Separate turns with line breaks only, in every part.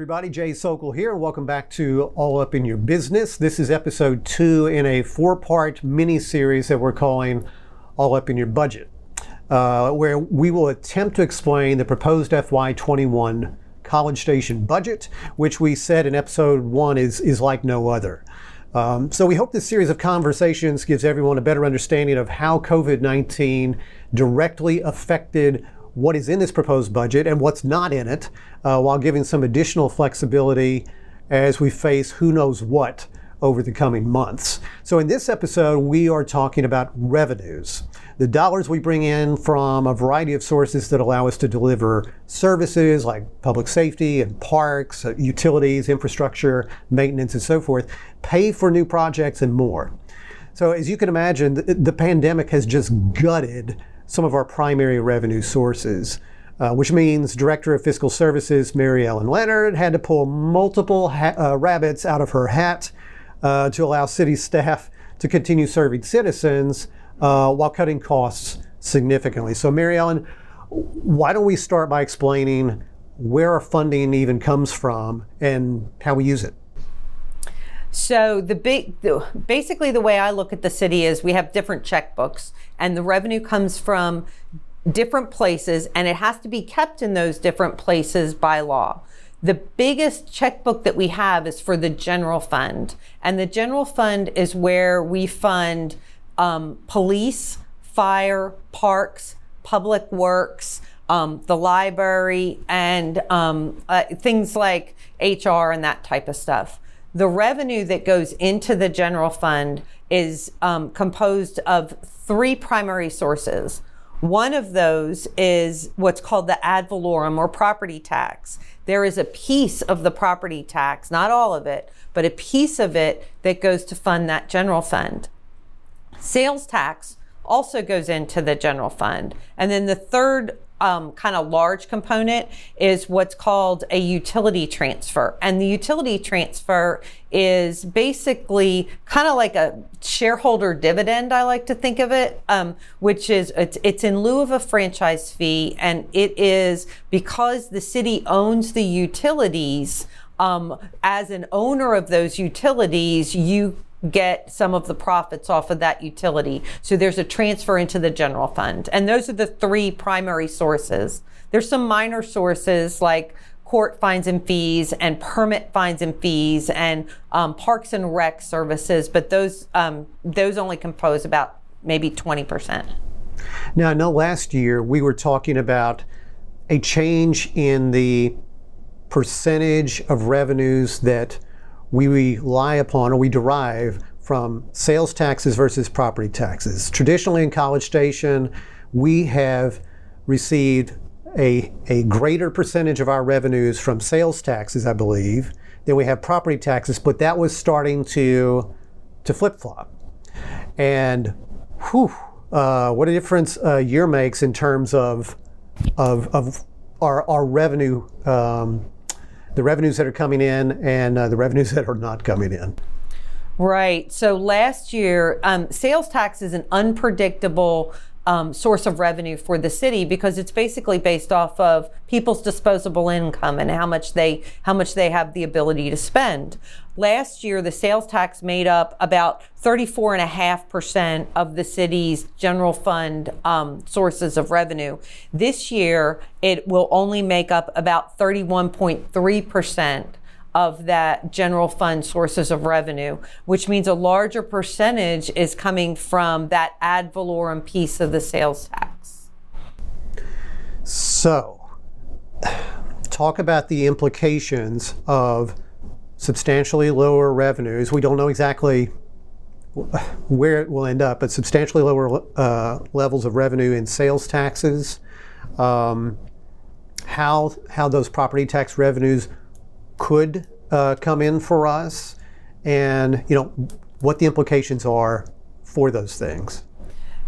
everybody. Jay Socol here, welcome back to All Up in Your Business. This is episode two in a four part mini series that we're calling All Up in Your Budget, uh, where we will attempt to explain the proposed FY21 College Station budget, which we said in episode one is, is like no other. Um, so we hope this series of conversations gives everyone a better understanding of how COVID 19 directly affected what is in this proposed budget and what's not in it, uh, while giving some additional flexibility as we face who knows what over the coming months. So, in this episode, we are talking about revenues the dollars we bring in from a variety of sources that allow us to deliver services like public safety and parks, uh, utilities, infrastructure, maintenance, and so forth, pay for new projects and more. So, as you can imagine, the, the pandemic has just gutted some of our primary revenue sources. Uh, which means Director of Fiscal Services Mary Ellen Leonard had to pull multiple ha- uh, rabbits out of her hat uh, to allow city staff to continue serving citizens uh, while cutting costs significantly. So, Mary Ellen, why don't we start by explaining where our funding even comes from and how we use it?
So the big, basically, the way I look at the city is we have different checkbooks, and the revenue comes from different places, and it has to be kept in those different places by law. The biggest checkbook that we have is for the general fund, and the general fund is where we fund um, police, fire, parks, public works. Um, the library and um, uh, things like HR and that type of stuff. The revenue that goes into the general fund is um, composed of three primary sources. One of those is what's called the ad valorem or property tax. There is a piece of the property tax, not all of it, but a piece of it that goes to fund that general fund. Sales tax also goes into the general fund. And then the third um, kind of large component is what's called a utility transfer. And the utility transfer is basically kind of like a shareholder dividend, I like to think of it, um, which is it's, it's in lieu of a franchise fee. And it is because the city owns the utilities. Um, as an owner of those utilities, you get some of the profits off of that utility. So there's a transfer into the general fund. And those are the three primary sources. There's some minor sources like court fines and fees and permit fines and fees and um, parks and rec services, but those um, those only compose about maybe 20%.
Now, I know last year we were talking about a change in the percentage of revenues that we rely upon or we derive from sales taxes versus property taxes. Traditionally in College Station, we have received a, a greater percentage of our revenues from sales taxes, I believe, than we have property taxes, but that was starting to, to flip flop. And whew, uh, what a difference a year makes in terms of, of, of our, our revenue um, the revenues that are coming in and uh, the revenues that are not coming in.
Right. So last year, um, sales tax is an unpredictable um, source of revenue for the city because it's basically based off of people's disposable income and how much they how much they have the ability to spend. Last year, the sales tax made up about 34.5% of the city's general fund um, sources of revenue. This year, it will only make up about 31.3% of that general fund sources of revenue, which means a larger percentage is coming from that ad valorem piece of the sales tax.
So, talk about the implications of substantially lower revenues. We don't know exactly where it will end up, but substantially lower uh, levels of revenue in sales taxes. Um, how how those property tax revenues could uh, come in for us, and you know what the implications are for those things.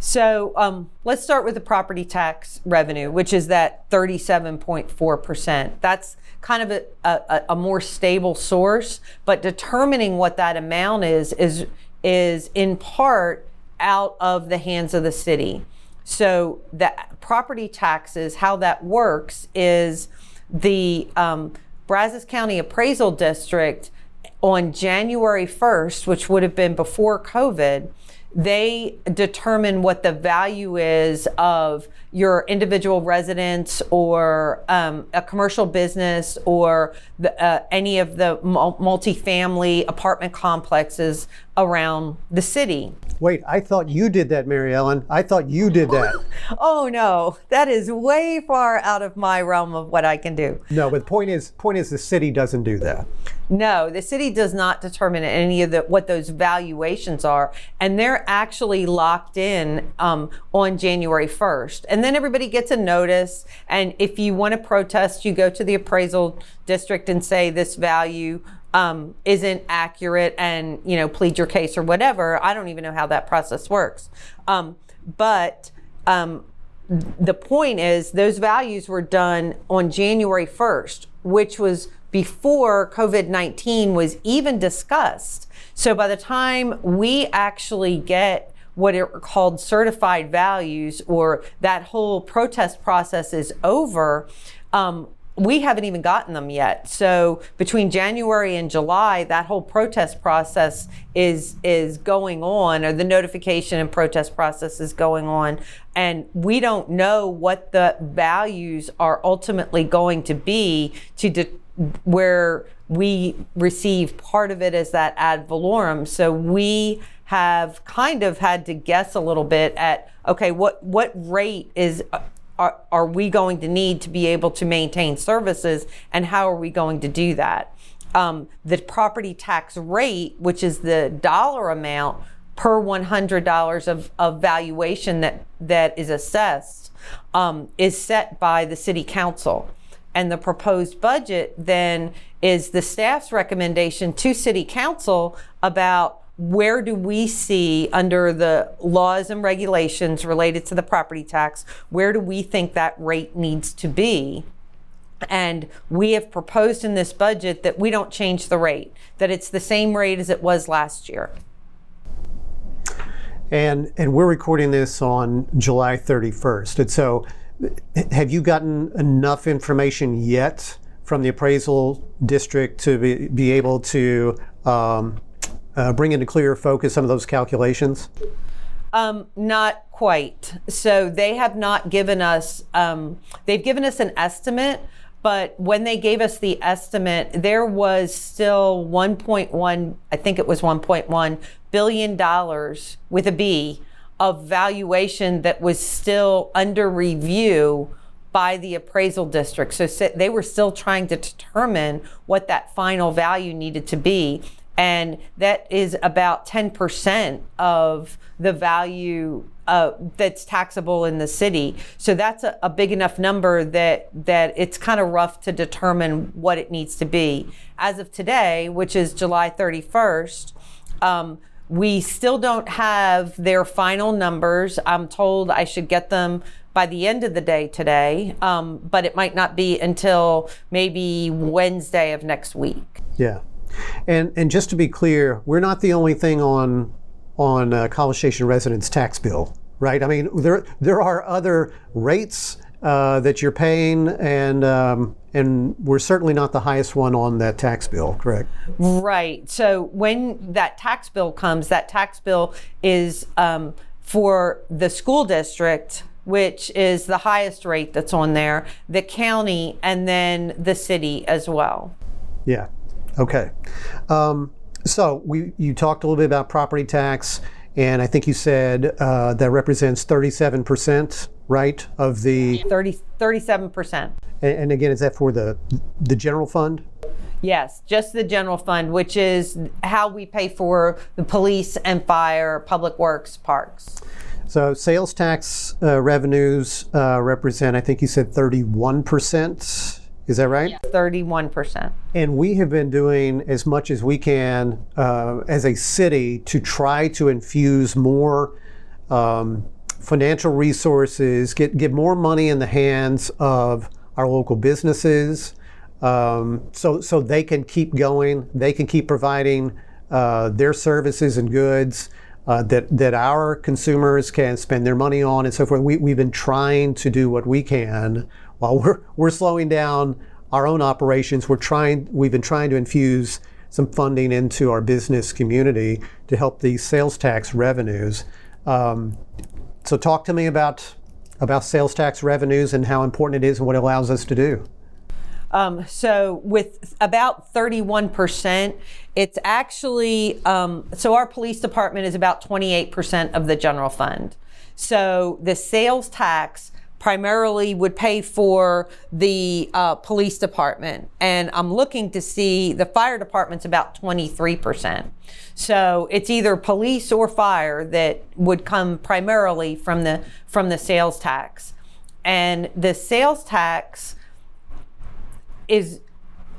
So um, let's start with the property tax revenue, which is that 37.4%. That's kind of a, a, a, more stable source, but determining what that amount is is is in part out of the hands of the city. So the property taxes, how that works is the um, Brazos County Appraisal District on January 1st, which would have been before COVID, they determine what the value is of your individual residence or um, a commercial business or the, uh, any of the multifamily apartment complexes around the city.
Wait, I thought you did that, Mary Ellen. I thought you did that.
oh no, that is way far out of my realm of what I can do.
No, but the point is, point is, the city doesn't do that.
No, the city does not determine any of the what those valuations are, and they're actually locked in um, on January first. And then everybody gets a notice, and if you want to protest, you go to the appraisal district and say this value um, isn't accurate and you know plead your case or whatever. I don't even know how that process works. Um, but um, the point is, those values were done on January 1st, which was before COVID 19 was even discussed. So by the time we actually get what are called certified values or that whole protest process is over, um, we haven't even gotten them yet. So between January and July, that whole protest process is is going on, or the notification and protest process is going on, and we don't know what the values are ultimately going to be to de- where we receive part of it as that ad valorem. So we have kind of had to guess a little bit at okay, what what rate is are, are we going to need to be able to maintain services and how are we going to do that? Um, the property tax rate, which is the dollar amount per $100 of, of valuation that, that is assessed, um, is set by the city council. And the proposed budget then is the staff's recommendation to city council about where do we see under the laws and regulations related to the property tax, where do we think that rate needs to be? And we have proposed in this budget that we don't change the rate, that it's the same rate as it was last year.
And, and we're recording this on July 31st. And so, have you gotten enough information yet from the appraisal district to be, be able to um, uh, bring into clear focus some of those calculations?
Um, not quite. So they have not given us, um, they've given us an estimate, but when they gave us the estimate, there was still 1.1, I think it was 1.1 billion dollars with a B of valuation that was still under review by the appraisal district. So they were still trying to determine what that final value needed to be and that is about 10% of the value uh, that's taxable in the city. So that's a, a, big enough number that that it's kind of rough to determine what it needs to be. As of today, which is July 31st, um, we still don't have their final numbers. I'm told I should get them by the end of the day today, um, but it might not be until maybe Wednesday of next week.
Yeah. And and just to be clear, we're not the only thing on on uh, College Station residents' tax bill, right? I mean, there there are other rates uh, that you're paying, and um, and we're certainly not the highest one on that tax bill, correct?
Right. So when that tax bill comes, that tax bill is um, for the school district which is the highest rate that's on there, the county, and then the city as well.
Yeah. Okay. Um, so we you talked a little bit about property tax, and I think you said uh, that represents 37 percent, right, of the
30, 37 percent.
And, and again, is that for the the general fund?
Yes, just the general fund, which is how we pay for the police and fire, public works, parks.
So sales tax uh, revenues uh, represent, I think you said 31 percent is that right?
31%.
And we have been doing as much as we can uh, as a city to try to infuse more um, financial resources, get, get more money in the hands of our local businesses um, so, so they can keep going, they can keep providing uh, their services and goods. Uh, that that our consumers can spend their money on and so forth. We, we've been trying to do what we can while we're, we're slowing down our own operations, we're trying, we've been trying to infuse some funding into our business community to help these sales tax revenues. Um, so, talk to me about about sales tax revenues and how important it is and what it allows us to do.
Um, so with about 31%, it's actually, um, so our police department is about 28% of the general fund. So the sales tax primarily would pay for the uh, police department. And I'm looking to see the fire department's about 23%. So it's either police or fire that would come primarily from the from the sales tax. And the sales tax is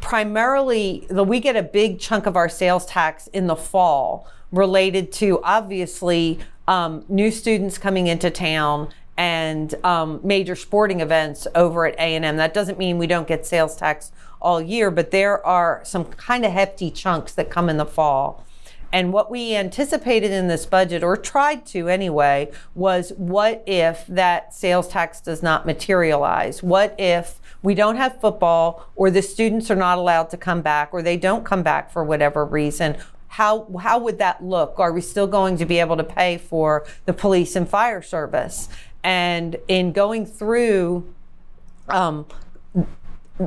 primarily we get a big chunk of our sales tax in the fall related to obviously um, new students coming into town and um, major sporting events over at A&M. That doesn't mean we don't get sales tax all year, but there are some kind of hefty chunks that come in the fall. And what we anticipated in this budget, or tried to anyway, was what if that sales tax does not materialize? What if we don't have football, or the students are not allowed to come back, or they don't come back for whatever reason? How, how would that look? Are we still going to be able to pay for the police and fire service? And in going through um,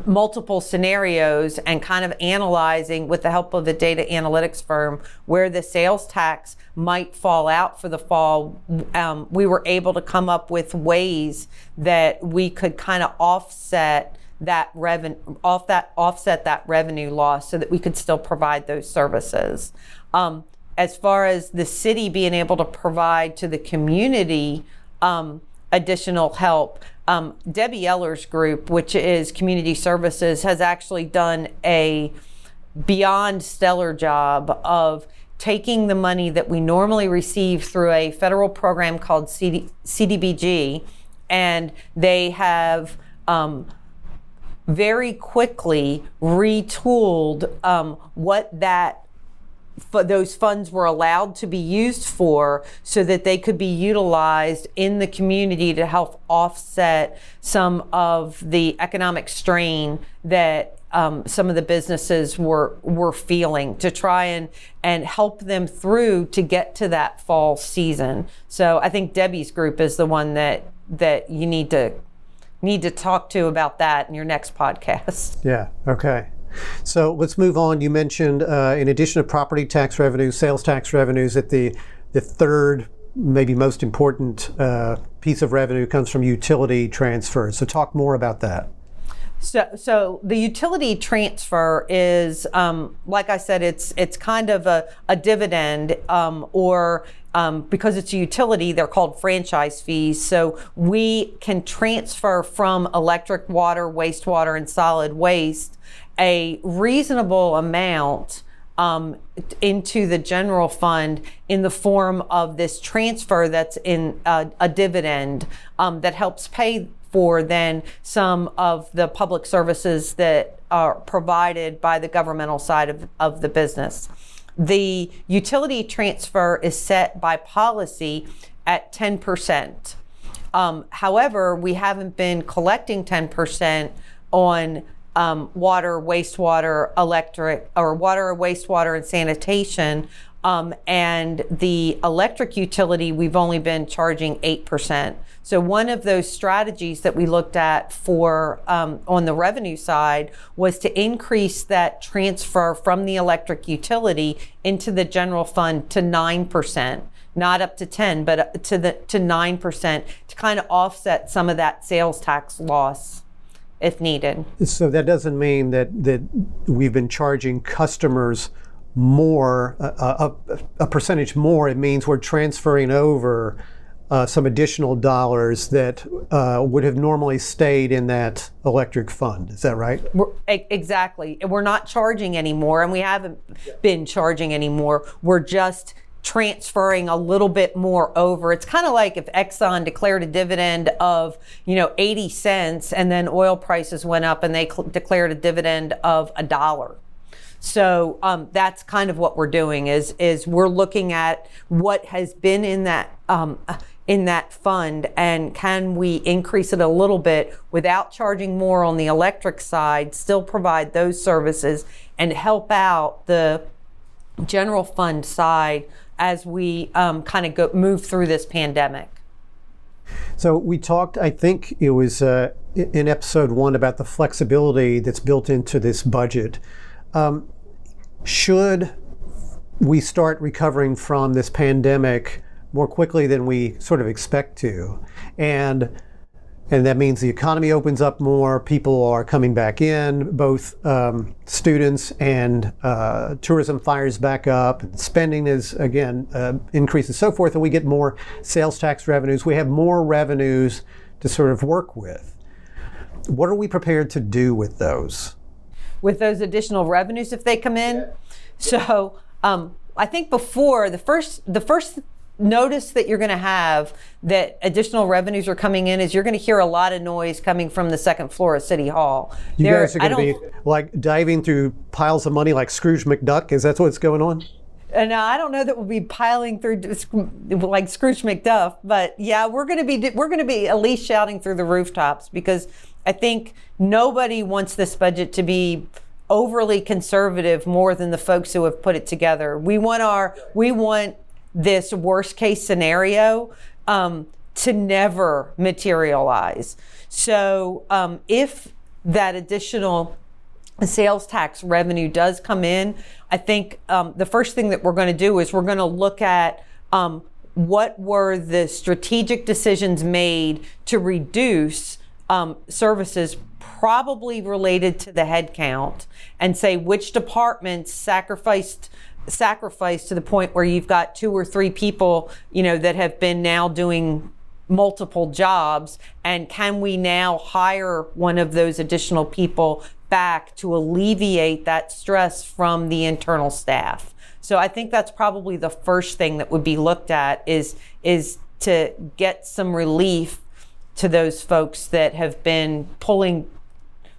multiple scenarios and kind of analyzing with the help of the data analytics firm where the sales tax might fall out for the fall um, we were able to come up with ways that we could kind of offset that revenue off that offset that revenue loss so that we could still provide those services. Um, as far as the city being able to provide to the community um, additional help. Um, Debbie Eller's group, which is community services, has actually done a beyond stellar job of taking the money that we normally receive through a federal program called CD, CDBG, and they have um, very quickly retooled um, what that those funds were allowed to be used for so that they could be utilized in the community to help offset some of the economic strain that um, some of the businesses were were feeling to try and and help them through to get to that fall season. So I think Debbie's group is the one that that you need to need to talk to about that in your next podcast.
Yeah. Okay. So let's move on. You mentioned, uh, in addition to property tax revenues, sales tax revenues, that the the third, maybe most important uh, piece of revenue comes from utility transfers. So talk more about that.
So, so the utility transfer is, um, like I said, it's it's kind of a, a dividend, um, or um, because it's a utility, they're called franchise fees. So we can transfer from electric, water, wastewater, and solid waste a reasonable amount um, into the general fund in the form of this transfer that's in uh, a dividend um, that helps pay for then some of the public services that are provided by the governmental side of, of the business. The utility transfer is set by policy at 10%. Um, however, we haven't been collecting 10% on um, water, wastewater, electric, or water, wastewater, and sanitation. Um, and the electric utility, we've only been charging 8%. So, one of those strategies that we looked at for um, on the revenue side was to increase that transfer from the electric utility into the general fund to 9%. Not up to 10, but to the to 9% to kind of offset some of that sales tax loss if needed.
So that doesn't mean that that we've been charging customers more a, a, a percentage more. It means we're transferring over uh, some additional dollars that uh, would have normally stayed in that electric fund. Is that right?
We're, exactly. We're not charging anymore, and we haven't been charging anymore. We're just transferring a little bit more over. It's kind of like if Exxon declared a dividend of, you know, 80 cents and then oil prices went up and they cl- declared a dividend of a dollar. So um, that's kind of what we're doing is is we're looking at what has been in that um, in that fund and can we increase it a little bit without charging more on the electric side, still provide those services and help out the general fund side as we um, kind of go move through this pandemic.
So we talked, I think it was uh, in episode one about the flexibility that's built into this budget. Um, should we start recovering from this pandemic more quickly than we sort of expect to, and and that means the economy opens up more. People are coming back in, both um, students and uh, tourism fires back up, and spending is again uh, increased and so forth, and we get more sales tax revenues. We have more revenues to sort of work with. What are we prepared to do with those?
With those additional revenues, if they come in, so um, I think before the first the first notice that you're going to have that additional revenues are coming in is you're going to hear a lot of noise coming from the second floor of City Hall.
You there, guys are going to be like diving through piles of money like Scrooge McDuck. Is that what's going on?
And uh, I don't know that we'll be piling through like Scrooge McDuck, but yeah, we're going to be we're going to be at least shouting through the rooftops because I think nobody wants this budget to be overly conservative more than the folks who have put it together. We want our we want this worst case scenario um, to never materialize. So um, if that additional sales tax revenue does come in, I think um, the first thing that we're going to do is we're going to look at um, what were the strategic decisions made to reduce um, services probably related to the headcount and say which departments sacrificed sacrifice to the point where you've got two or three people, you know, that have been now doing multiple jobs. And can we now hire one of those additional people back to alleviate that stress from the internal staff? So i think that's probably the first thing that would be looked at is is to get some relief to those folks that have been pulling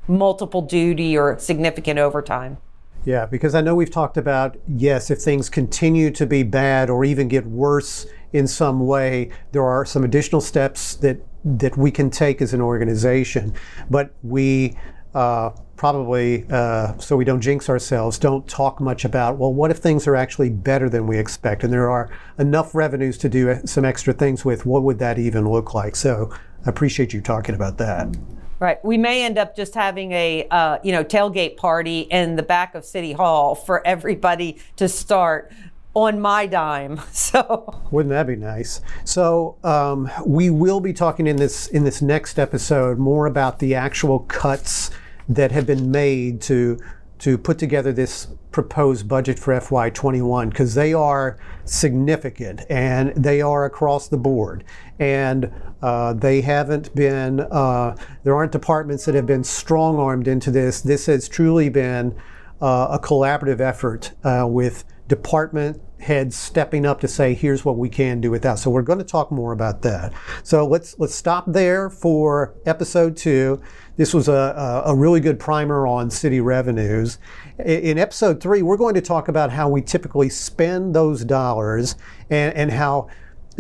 multiple duty or significant overtime
yeah, because I know we've talked about, yes, if things continue to be bad or even get worse in some way, there are some additional steps that, that we can take as an organization. But we uh, probably, uh, so we don't jinx ourselves, don't talk much about, well, what if things are actually better than we expect and there are enough revenues to do some extra things with? What would that even look like? So I appreciate you talking about that.
Right. We may end up just having a uh, you know tailgate party in the back of City Hall for everybody to start on my dime. So
wouldn't that be nice? So um, we will be talking in this in this next episode more about the actual cuts that have been made to to put together this proposed budget for FY21 because they are significant and they are across the board. And uh, they haven't been, uh, there aren't departments that have been strong armed into this. This has truly been uh, a collaborative effort uh, with department heads stepping up to say, here's what we can do with that. So we're going to talk more about that. So let's let's stop there for episode two. This was a, a really good primer on city revenues. In episode three, we're going to talk about how we typically spend those dollars and, and how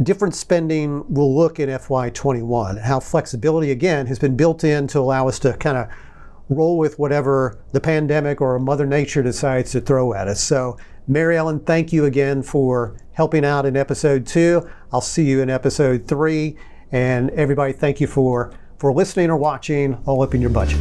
different spending will look in FY21. How flexibility, again, has been built in to allow us to kind of roll with whatever the pandemic or Mother Nature decides to throw at us. So Mary Ellen, thank you again for helping out in episode two. I'll see you in episode three. And everybody, thank you for, for listening or watching All Up in Your Budget.